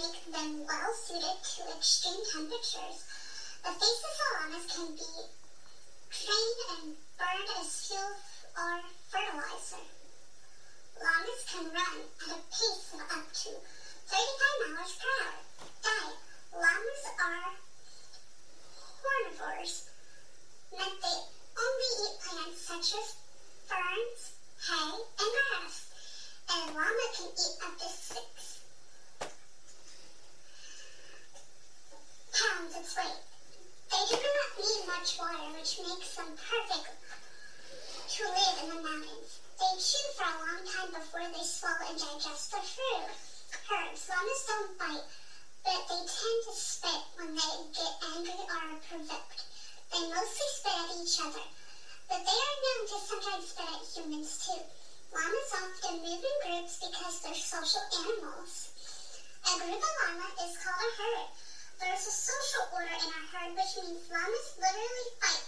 make them well suited to extreme temperatures. The faces of llamas can be trained and burned as fuel or fertilizer. Llamas can run at a pace of up to 35 miles per hour. Diet. Llamas are carnivores, meant they only eat plants such as ferns, hay, and grass. A llama can eat up to six pounds its weight. They do not need much water, which makes them perfect to live in the mountains. They chew for a long time before they swallow and digest the food. Herbs. Llamas don't bite, but they tend to spit when they get angry or are provoked. They mostly spit at each other, but they are known to sometimes spit at humans too. Llamas often move in groups because they're social animals. A group of llama is called a herd. There's a social order in a herd, which means llamas literally fight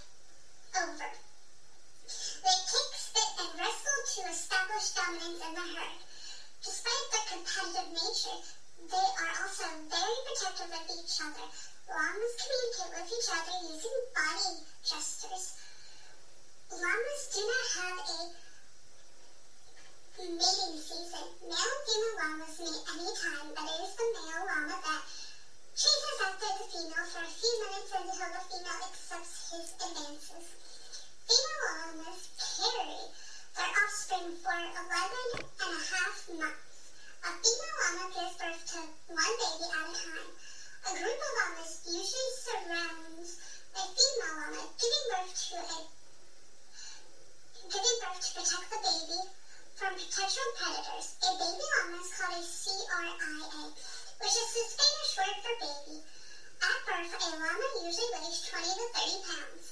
over. They kick, spit, and wrestle to establish dominance in the herd. Despite their competitive nature, they are also very protective of each other. Llamas communicate with each other using body gestures. Llamas do not have a mating season. Male and female llamas mate anytime, but it is the male llama that chases after the female for a few minutes until the female accepts his advances. Female llamas carry their offspring for 11 and a half months. A female llama gives birth to one baby at a time. A group of llamas usually surrounds a female llama, giving birth to a giving birth to protect the baby from potential predators. A baby llama is called a CRIA, which is the Spanish word for baby. At birth, a llama usually weighs 20 to 30 pounds.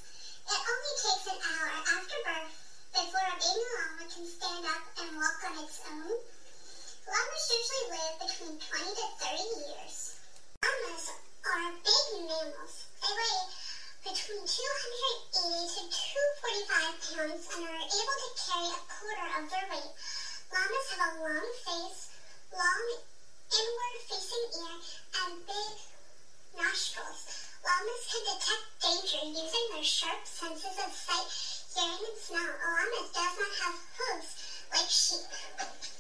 It only takes an hour after birth before a baby llama can stand up and walk on its own. Llamas usually live between 20 to 30 years. Llamas are big mammals. They weigh between 280 to 245 pounds and are able to carry a quarter of their weight. Llamas have a long face, long inward-facing ear, and big nostrils. Llamas can detect danger using their sharp senses of sight, hearing, and smell. A llama does not have hooves like sheep.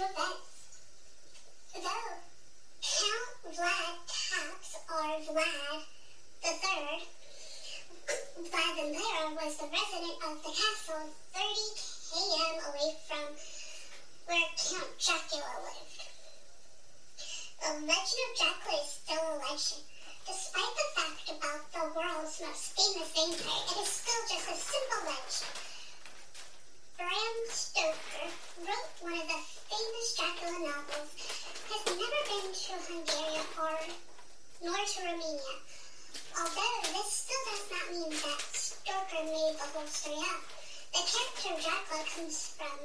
Based on true events. Though Count Vlad Tepes or Vlad the Third, Vlad the Third was the resident of the castle 30 km away from where Count Dracula lived. The legend of Dracula is still a legend. Despite the fact about the world's most famous vampire, it is still just a simple legend. Bram Stoker wrote one of the famous Austria. The character Dracula comes from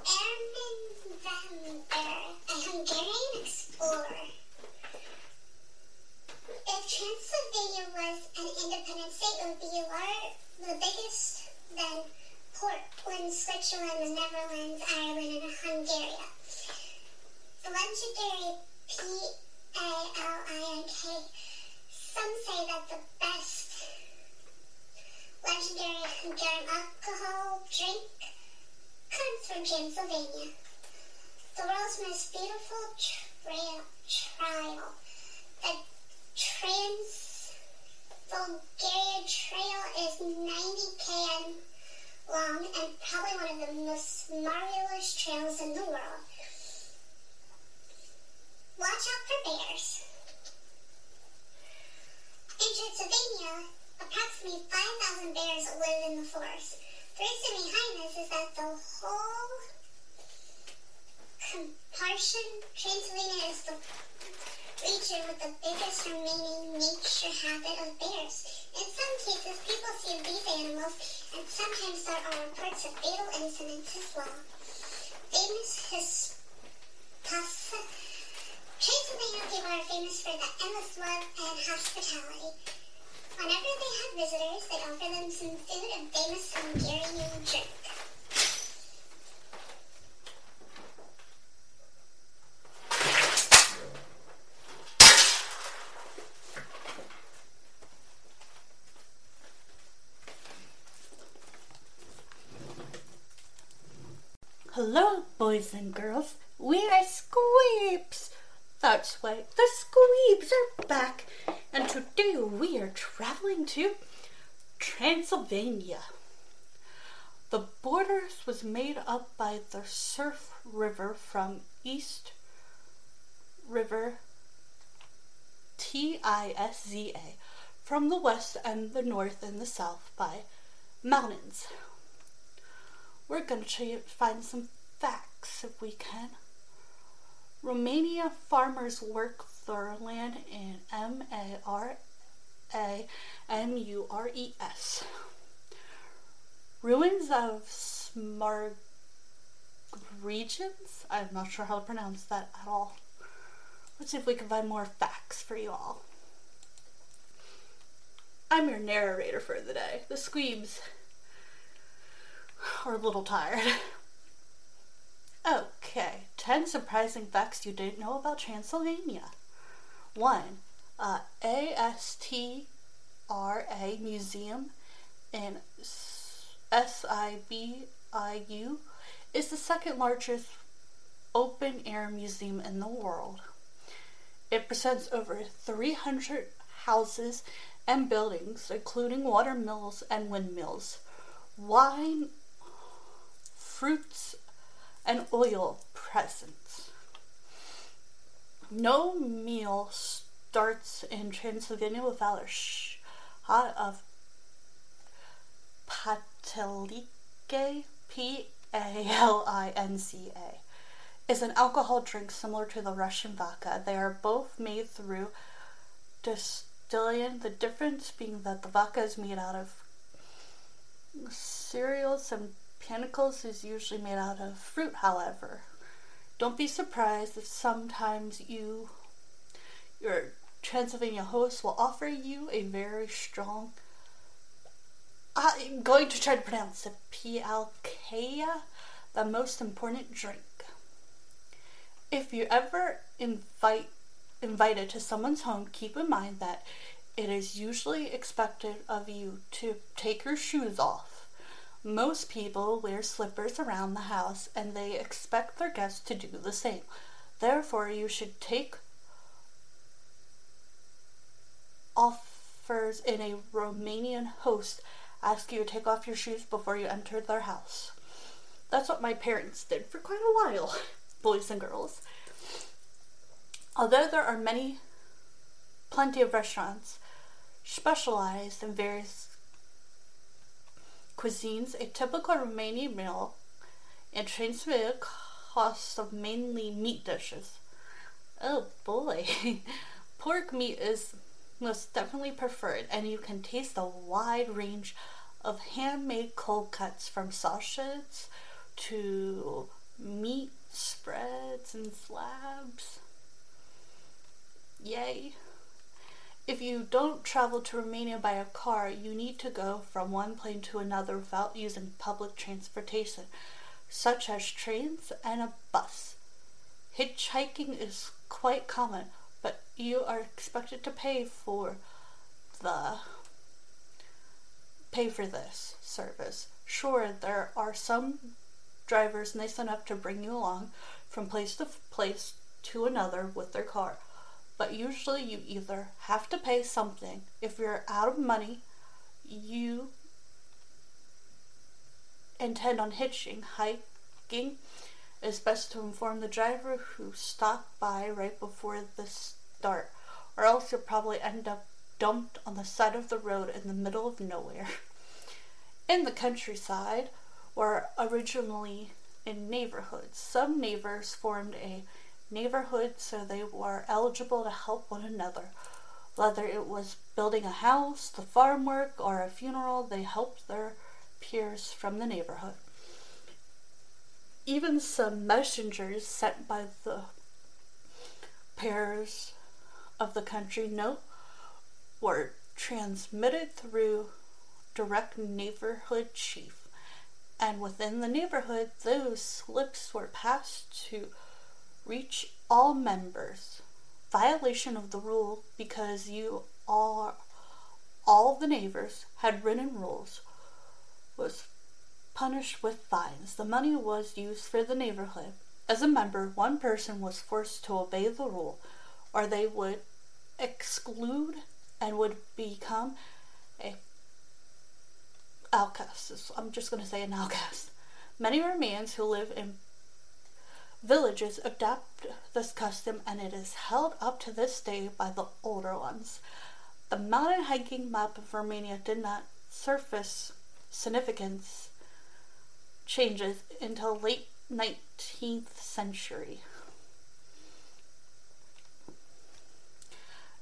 Erman van Der, a Hungarian explorer. If Transylvania was an independent state, it would be large, the biggest than Portland, Switzerland, the Netherlands, Ireland, and Hungary. The legendary P-A-L-I-N-K. Some say that the best legendary Hungarian alcohol drink comes from Transylvania. The world's most beautiful trail. The Trans Bulgaria Trail is 90 km long and probably one of the most marvelous trails in the world. Watch out for bears. In Transylvania, approximately 5,000 bears live in the forest. The reason the whole comparison, Transylvania is the region with the biggest remaining nature habit of bears. In some cases, people see these animals, and sometimes there are reports of fatal incidents as well. Famous his Transylvania people are famous for the endless love and hospitality. Whenever they have visitors, they offer them some food and famous Hungarian drink. Hello, boys and girls. We are Squeeps. That's right, the Squeeps are back, and today we are traveling to Transylvania. The borders was made up by the Surf River from East River T I S Z A from the west and the north and the south by mountains. We're going to try to find some facts if we can. Romania farmers work their land in M A R A M U R E S. Ruins of Smart regions? I'm not sure how to pronounce that at all. Let's see if we can find more facts for you all. I'm your narrator for the day. The squeebs are a little tired. Okay, 10 surprising facts you didn't know about Transylvania. 1. Uh, ASTRA Museum in SIBIU is the second largest open air museum in the world. It presents over 300 houses and buildings, including water mills and windmills, wine, fruits, and oil presents. No meal starts in Transylvania without a shot of patalince, P A L I N C A, is an alcohol drink similar to the Russian vodka. They are both made through distilling, the difference being that the vodka is made out of cereals and Panicles is usually made out of fruit, however. Don't be surprised if sometimes you, your Transylvania host will offer you a very strong, I'm going to try to pronounce it, Pialkea, the most important drink. If you ever invite invited to someone's home, keep in mind that it is usually expected of you to take your shoes off most people wear slippers around the house and they expect their guests to do the same. Therefore, you should take offers in a Romanian host ask you to take off your shoes before you enter their house. That's what my parents did for quite a while, boys and girls. Although there are many, plenty of restaurants specialized in various cuisines, a typical Romanian meal in Transylvania consists of mainly meat dishes. Oh boy, pork meat is most definitely preferred, and you can taste a wide range of handmade cold cuts from sausages to meat spreads and slabs. Yay! If you don't travel to Romania by a car, you need to go from one plane to another without using public transportation, such as trains and a bus. Hitchhiking is quite common, but you are expected to pay for the pay for this service. Sure, there are some drivers nice enough to bring you along from place to place to another with their car but usually you either have to pay something. If you're out of money, you intend on hitching, hiking. It's best to inform the driver who stopped by right before the start, or else you'll probably end up dumped on the side of the road in the middle of nowhere. In the countryside, or originally in neighborhoods, some neighbors formed a neighborhood so they were eligible to help one another. Whether it was building a house, the farm work, or a funeral, they helped their peers from the neighborhood. Even some messengers sent by the pairs of the country note were transmitted through direct neighborhood chief, and within the neighborhood, those slips were passed to reach all members. Violation of the rule because you are all the neighbors had written rules was punished with fines. The money was used for the neighborhood. As a member, one person was forced to obey the rule, or they would exclude and would become a outcast. I'm just going to say an outcast. Many Romanians who live in Villages adopt this custom and it is held up to this day by the older ones. The mountain hiking map of Romania did not surface significance changes until late 19th century.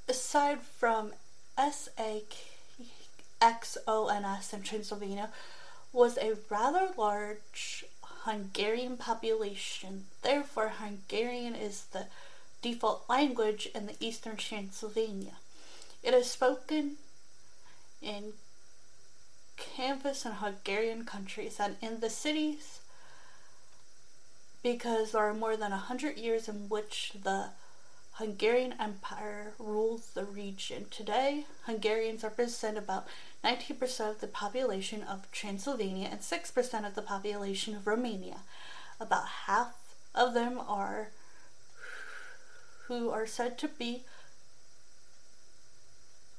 Aside from SAXONS in Transylvania, was a rather large Hungarian population. Therefore, Hungarian is the default language in the eastern Transylvania. It is spoken in Canvas and Hungarian countries and in the cities because there are more than a hundred years in which the Hungarian Empire rules the region. Today, Hungarians represent about 19% of the population of Transylvania and 6% of the population of Romania. About half of them are who are said to be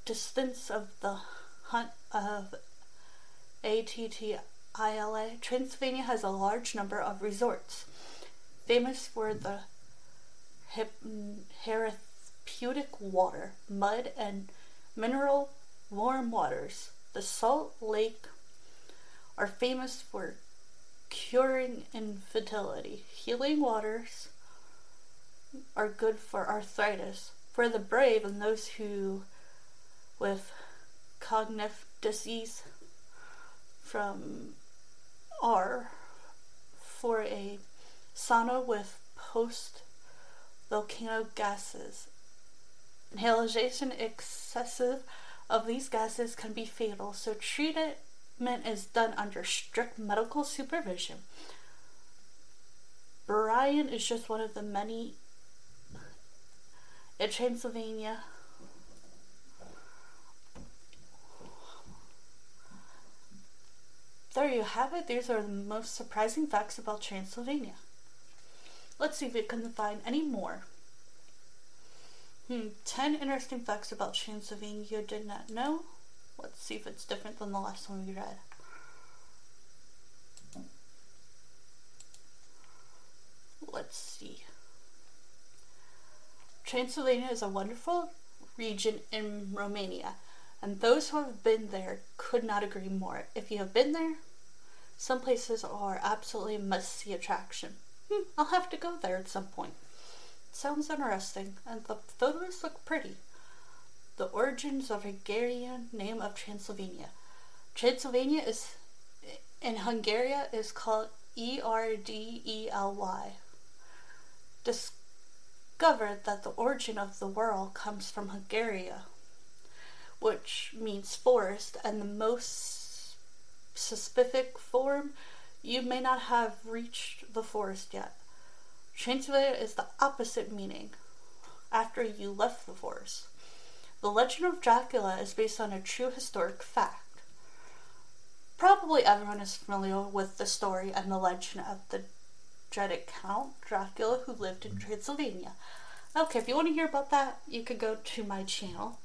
descendants of the hunt of ATTILA. Transylvania has a large number of resorts, famous for the therapeutic water, mud, and mineral warm waters. The Salt Lake are famous for curing infertility. Healing waters are good for arthritis, for the brave and those who with cognitive disease from R for a sauna with post volcano gases. Inhalation excessive of these gases can be fatal, so treatment is done under strict medical supervision. Brian is just one of the many in Transylvania. There you have it. These are the most surprising facts about Transylvania. Let's see if we can find any more. Hmm, 10 interesting facts about Transylvania you did not know. Let's see if it's different than the last one we read. Let's see. Transylvania is a wonderful region in Romania, and those who have been there could not agree more. If you have been there, some places are absolutely must see attraction. Hmm, I'll have to go there at some point. Sounds interesting, and the photos look pretty. The origins of Hungarian name of Transylvania. Transylvania is in Hungary is called E R D E L Y. Discovered that the origin of the word comes from Hungary, which means forest, and the most specific form you may not have reached the forest yet. Transylvania is the opposite meaning after you left the forest. The legend of Dracula is based on a true historic fact. Probably everyone is familiar with the story and the legend of the dreaded Count Dracula who lived in Transylvania. Okay, if you want to hear about that, you could go to my channel